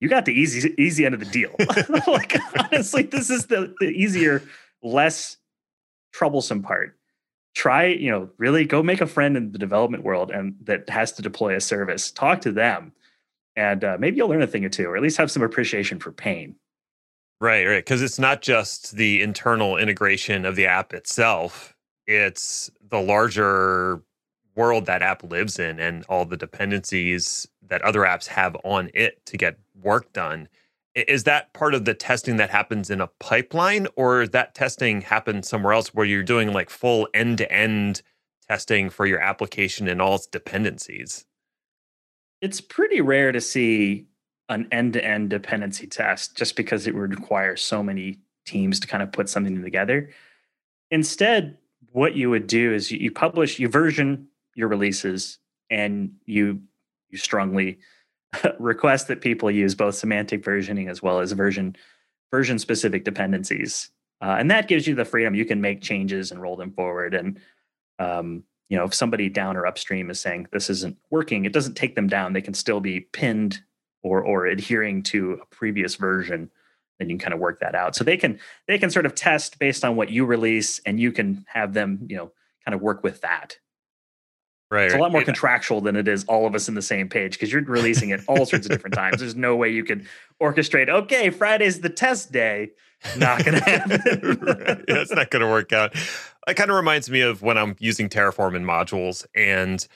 you got the easy easy end of the deal. like honestly, this is the the easier, less troublesome part. Try, you know, really go make a friend in the development world and that has to deploy a service. Talk to them, and uh, maybe you'll learn a thing or two, or at least have some appreciation for pain. Right, right. Because it's not just the internal integration of the app itself, it's the larger world that app lives in and all the dependencies that other apps have on it to get work done. Is that part of the testing that happens in a pipeline, or that testing happens somewhere else where you're doing like full end to end testing for your application and all its dependencies? It's pretty rare to see an end-to-end dependency test just because it would require so many teams to kind of put something together. Instead, what you would do is you, publish, you version your releases, and you you strongly request that people use both semantic versioning as well as version version specific dependencies, uh, and that gives you the freedom. You can make changes and roll them forward. And um, you know, if somebody down or upstream is saying this isn't working, it doesn't take them down. They can still be pinned or or adhering to a previous version then you can kind of work that out so they can they can sort of test based on what you release and you can have them you know kind of work with that right it's a lot more contractual than it is all of us in the same page because you're releasing it all sorts of different times there's no way you could orchestrate okay friday's the test day not gonna happen right. that's not gonna work out it kind of reminds me of when i'm using terraform in modules and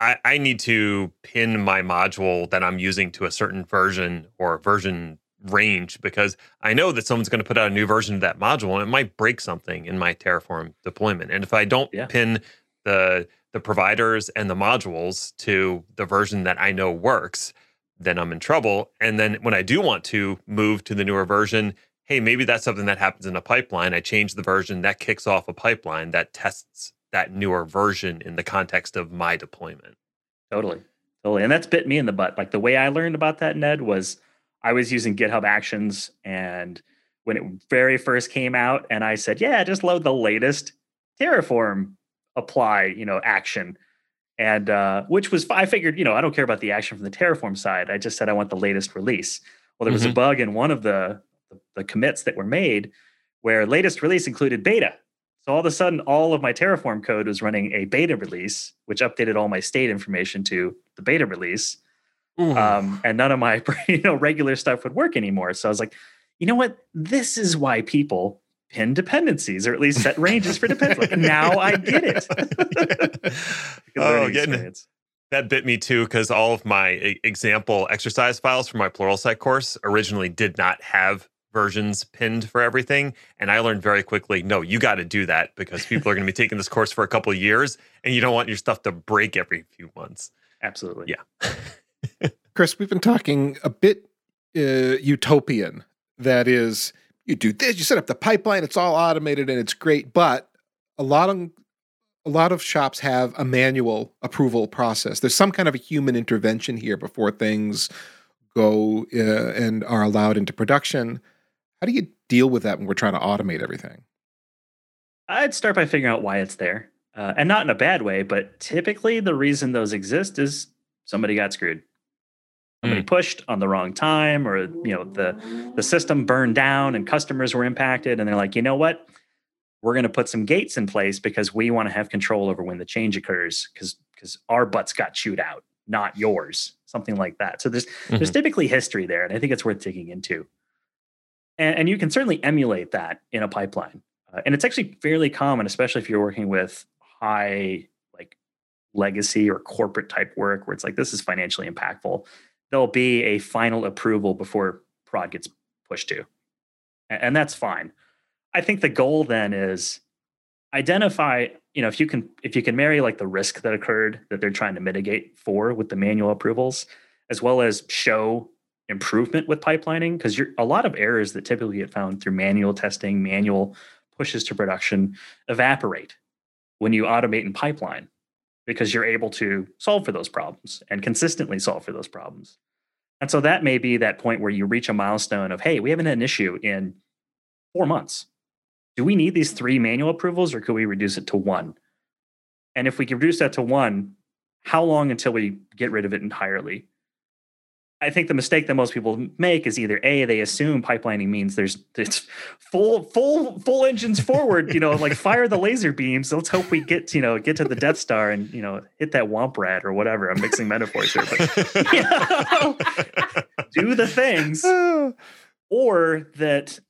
I, I need to pin my module that I'm using to a certain version or version range because I know that someone's going to put out a new version of that module and it might break something in my Terraform deployment. And if I don't yeah. pin the the providers and the modules to the version that I know works, then I'm in trouble. And then when I do want to move to the newer version, hey, maybe that's something that happens in a pipeline. I change the version that kicks off a pipeline that tests that newer version in the context of my deployment. Totally. Totally. And that's bit me in the butt. Like the way I learned about that, Ned, was I was using GitHub Actions and when it very first came out, and I said, Yeah, just load the latest Terraform apply, you know, action. And uh, which was I figured, you know, I don't care about the action from the Terraform side. I just said I want the latest release. Well, there was mm-hmm. a bug in one of the, the the commits that were made where latest release included beta. So all of a sudden, all of my Terraform code was running a beta release, which updated all my state information to the beta release. Um, and none of my you know regular stuff would work anymore. So I was like, you know what? This is why people pin dependencies, or at least set ranges for dependencies. Like, now I get it. oh, getting that bit me too because all of my example exercise files for my Pluralsight course originally did not have versions pinned for everything. And I learned very quickly no, you got to do that because people are going to be taking this course for a couple of years and you don't want your stuff to break every few months. Absolutely. Yeah. Chris, we've been talking a bit uh, utopian. That is, you do this, you set up the pipeline, it's all automated and it's great. But a lot of a lot of shops have a manual approval process. There's some kind of a human intervention here before things go uh, and are allowed into production. How do you deal with that when we're trying to automate everything? I'd start by figuring out why it's there, uh, and not in a bad way. But typically, the reason those exist is somebody got screwed. Somebody mm. pushed on the wrong time, or you know the the system burned down and customers were impacted, and they're like, you know what? we're going to put some gates in place because we want to have control over when the change occurs because because our butts got chewed out, not yours, something like that. So there's mm-hmm. there's typically history there, and I think it's worth digging into. And, and you can certainly emulate that in a pipeline, uh, and it's actually fairly common, especially if you're working with high like legacy or corporate type work where it's like this is financially impactful. There'll be a final approval before prod gets pushed to, and, that's fine. I think the goal then is identify you know if you can if you can marry like the risk that occurred that they're trying to mitigate for with the manual approvals as well as show improvement with pipelining because you're a lot of errors that typically get found through manual testing manual pushes to production evaporate when you automate and pipeline because you're able to solve for those problems and consistently solve for those problems and so that may be that point where you reach a milestone of hey we haven't had an issue in four months do we need these three manual approvals or could we reduce it to one? And if we can reduce that to one, how long until we get rid of it entirely? I think the mistake that most people make is either a they assume pipelining means there's it's full full full engines forward, you know, like fire the laser beams. Let's hope we get you know get to the Death Star and you know hit that womp rat or whatever. I'm mixing metaphors here, but you know, do the things, or that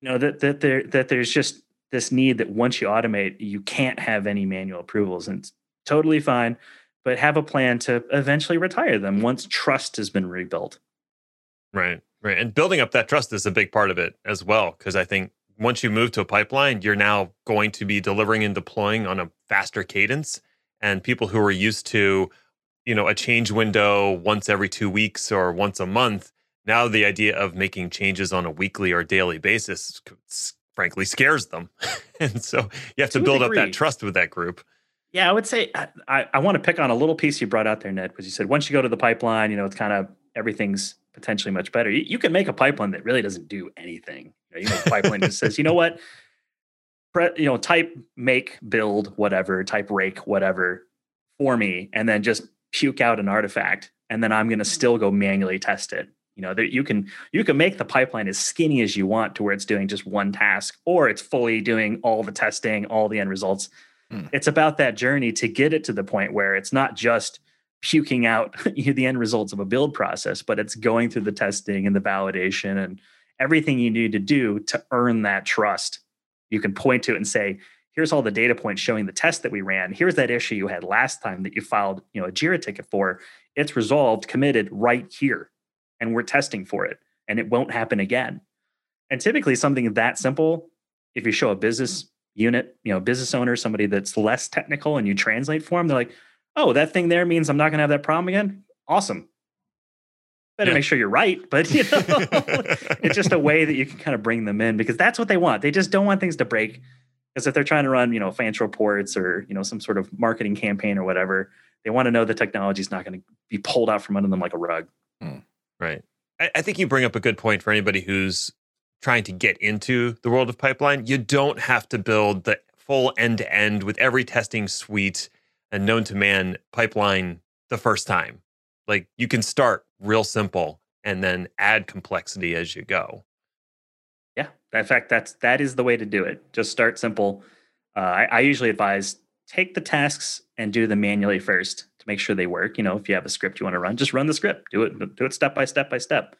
you know that that there that there's just this need that once you automate, you can't have any manual approvals, and it's totally fine. But have a plan to eventually retire them mm. once trust has been rebuilt. Right, right, and building up that trust is a big part of it as well. Because I think once you move to a pipeline, you're now going to be delivering and deploying on a faster cadence, and people who are used to, you know, a change window once every two weeks or once a month now the idea of making changes on a weekly or daily basis frankly scares them and so you have to, to build up that trust with that group yeah i would say uh, i, I want to pick on a little piece you brought out there ned because you said once you go to the pipeline you know it's kind of everything's potentially much better. You, you, can make a pipeline that really doesn't do anything. You, know, you make a pipeline that says you know what? Pre- you know type make build whatever type rake whatever for me and then just puke out an artifact and then i'm going to still go manually test it. You know that you can you can make the pipeline as skinny as you want to where it's doing just one task or it's fully doing all the testing all the end results mm. it's about that journey to get it to the point where it's not just puking out the end results of a build process but it's going through the testing and the validation and everything you need to do to earn that trust you can point to it and say here's all the data points showing the test that we ran here's that issue you had last time that you filed you know a jira ticket for it's resolved committed right here and we're testing for it and it won't happen again. And typically something that simple, if you show a business unit, you know, business owner, somebody that's less technical and you translate for them, they're like, oh, that thing there means I'm not going to have that problem again. Awesome. Better yeah. make sure you're right, but you know, it's just a way that you can kind of bring them in because that's what they want. They just don't want things to break. Because if they're trying to run, you know, financial reports or you know some sort of marketing campaign or whatever, they want to know the technology is not going to be pulled out from under them like a rug. Hmm. Right. I, I think you bring up a good point for anybody who's trying to get into the world of pipeline. You don't have to build the full end to end with every testing suite and known to man pipeline the first time. Like you can start real simple and then add complexity as you go. Yeah, in fact, that's that is the way to do it. Just start simple. Uh, I, I usually advise take the tasks and do them manually first to make sure they work. You know, if you have a script you want to run, just run the script. Do it. Do it step by step by step,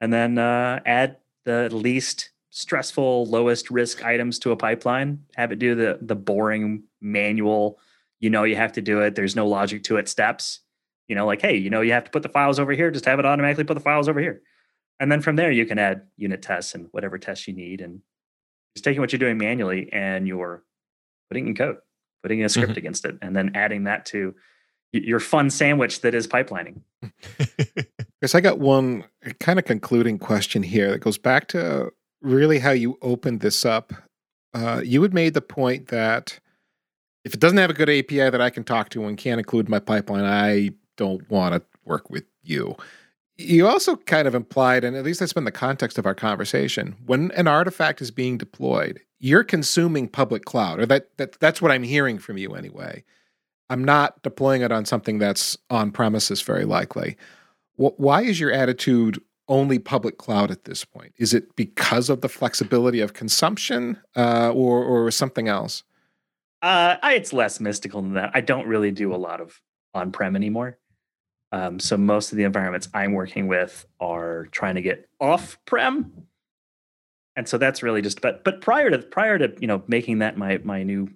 and then uh, add the least stressful, lowest risk items to a pipeline. Have it do the the boring manual. You know, you have to do it. There's no logic to it. Steps. You know, like hey, you know, you have to put the files over here. Just have it automatically put the files over here, and then from there you can add unit tests and whatever tests you need, and just taking what you're doing manually and you're putting in code, putting a script mm-hmm. against it, and then adding that to your fun sandwich that is pipelining. Because I got one kind of concluding question here that goes back to really how you opened this up. Uh, you had made the point that if it doesn't have a good API that I can talk to and can't include my pipeline, I don't want to work with you. You also kind of implied, and at least that's been the context of our conversation, when an artifact is being deployed, you're consuming public cloud, or that, that that's what I'm hearing from you anyway. I'm not deploying it on something that's on premises, very likely. Why is your attitude only public cloud at this point? Is it because of the flexibility of consumption uh, or, or something else? Uh, I, it's less mystical than that. I don't really do a lot of on prem anymore. Um, so most of the environments I'm working with are trying to get off prem, and so that's really just. But but prior to prior to you know making that my my new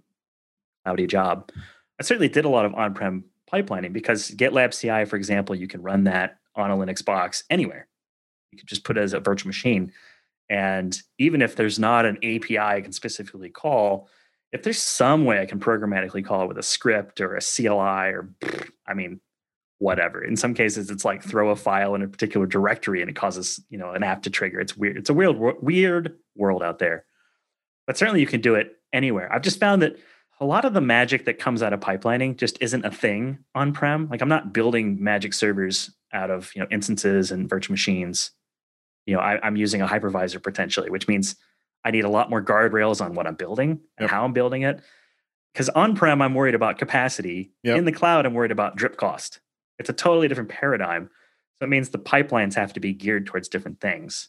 cloudy job, I certainly did a lot of on prem pipelining because GitLab CI, for example, you can run that on a Linux box anywhere. You could just put it as a virtual machine, and even if there's not an API I can specifically call, if there's some way I can programmatically call it with a script or a CLI or I mean whatever. In some cases it's like throw a file in a particular directory and it causes, you know, an app to trigger. It's weird. It's a weird weird world out there. But certainly you can do it anywhere. I've just found that a lot of the magic that comes out of pipelining just isn't a thing on-prem. Like I'm not building magic servers out of, you know, instances and virtual machines. You know, I, I'm using a hypervisor potentially, which means I need a lot more guardrails on what I'm building and yep. how I'm building it. Because on prem, I'm worried about capacity. Yep. In the cloud, I'm worried about drip cost. It's a totally different paradigm. So it means the pipelines have to be geared towards different things,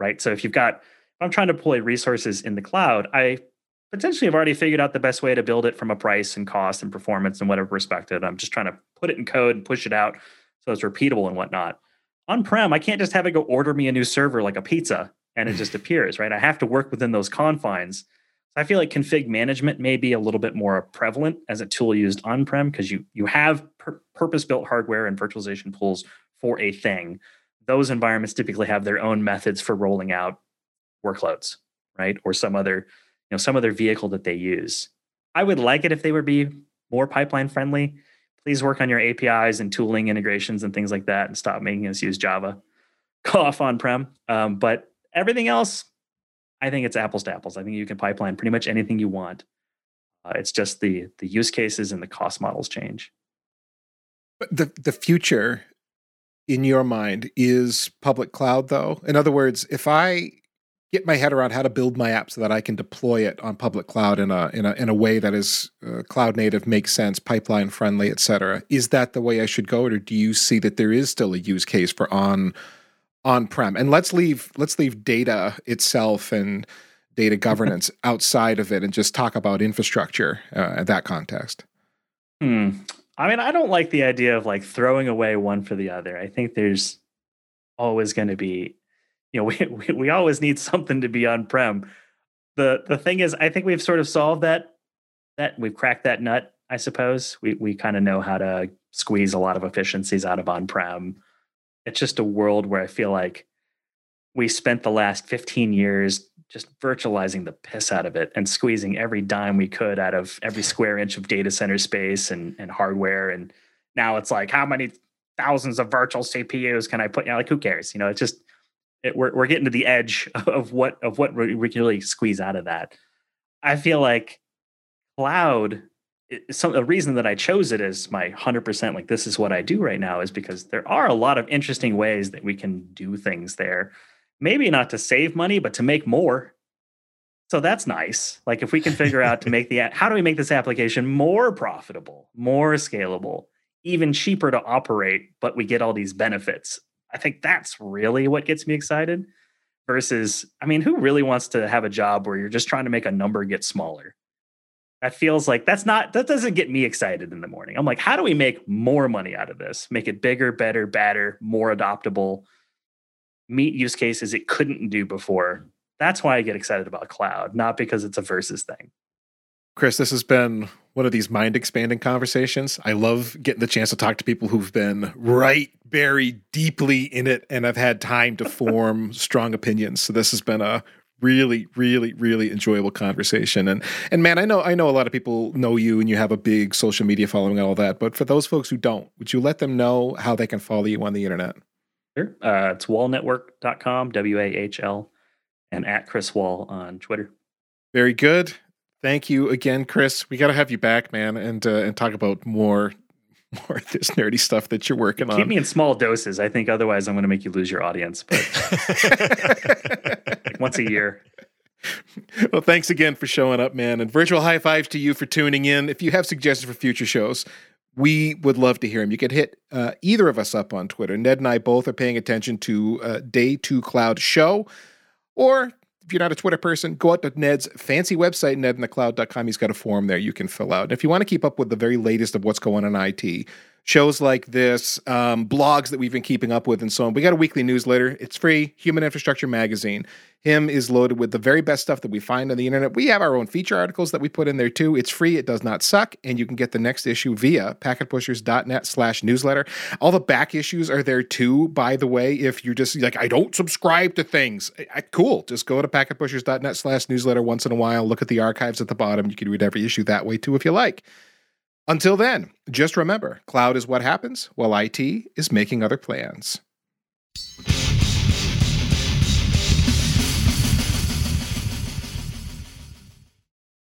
right? So if you've got, if I'm trying to deploy resources in the cloud, I potentially have already figured out the best way to build it from a price and cost and performance and whatever perspective. I'm just trying to put it in code and push it out so it's repeatable and whatnot. On prem, I can't just have it go order me a new server like a pizza and it just appears, right? I have to work within those confines. So I feel like config management may be a little bit more prevalent as a tool used on-prem because you you have pur- purpose-built hardware and virtualization pools for a thing. Those environments typically have their own methods for rolling out workloads, right? Or some other, know, some other vehicle that they use. I would like it if they would be more pipeline friendly. Please work on your APIs and tooling integrations and things like that and stop making us use Java. Go off on-prem. Um, but Everything else, I think it's apples to apples. I think you can pipeline pretty much anything you want. Uh, it's just the the use cases and the cost models change. But the the future in your mind is public cloud though. In other words, if I get my head around how to build my app so that I can deploy it on public cloud in a in a in a way that is uh, cloud native, makes sense, pipeline friendly, et cetera. Is that the way I should go, or do you see that there is still a use case for on on-prem and let's leave let's leave data itself and data governance outside of it and just talk about infrastructure uh, in that context hmm. i mean i don't like the idea of like throwing away one for the other i think there's always going to be you know we, we, we always need something to be on-prem the the thing is i think we've sort of solved that that we've cracked that nut i suppose we we kind of know how to squeeze a lot of efficiencies out of on-prem it's just a world where I feel like we spent the last 15 years just virtualizing the piss out of it and squeezing every dime we could out of every square inch of data center space and, and hardware. And now it's like, how many thousands of virtual CPUs can I put? You know, like who cares? You know, it's just it, we're we're getting to the edge of what of what we can really squeeze out of that. I feel like cloud some the reason that I chose it as my 100% like this is what I do right now is because there are a lot of interesting ways that we can do things there. Maybe not to save money, but to make more. So that's nice. Like if we can figure out to make the how do we make this application more profitable, more scalable, even cheaper to operate, but we get all these benefits. I think that's really what gets me excited versus I mean, who really wants to have a job where you're just trying to make a number get smaller? that feels like that's not that doesn't get me excited in the morning. I'm like, how do we make more money out of this? Make it bigger, better, badder, more adoptable, meet use cases it couldn't do before. That's why I get excited about cloud, not because it's a versus thing. Chris, this has been one of these mind expanding conversations. I love getting the chance to talk to people who've been right buried deeply in it and have had time to form strong opinions. So this has been a really really really enjoyable conversation. And and man i know i know a lot of people know you and you have a big social media following and all that but for those folks who don't would you let them know how they can follow you on the internet? Sure. Uh, it's wahlnetwork.com w-a-h-l and at chris wahl on twitter. Very good thank you again chris we got to have you back man and uh, and talk about more more of this nerdy stuff that you're working Keep on. Keep me in small doses. I think otherwise I'm going to make you lose your audience. But like once a year. Well, thanks again for showing up, man. And virtual high fives to you for tuning in. If you have suggestions for future shows, we would love to hear them. You can hit uh, either of us up on Twitter. Ned and I both are paying attention to uh, Day 2 Cloud Show. Or if you're not a Twitter person, go out to Ned's fancy website, nedinthecloud.com. He's got a form there you can fill out. And if you want to keep up with the very latest of what's going on in IT, shows like this, um, blogs that we've been keeping up with, and so on. We got a weekly newsletter. It's free, Human Infrastructure Magazine. Him is loaded with the very best stuff that we find on the internet. We have our own feature articles that we put in there too. It's free, it does not suck, and you can get the next issue via packetpushers.net slash newsletter. All the back issues are there too, by the way. If you're just like, I don't subscribe to things, I, cool. Just go to packetpushers.net slash newsletter once in a while, look at the archives at the bottom. You can read every issue that way too if you like. Until then, just remember cloud is what happens while IT is making other plans.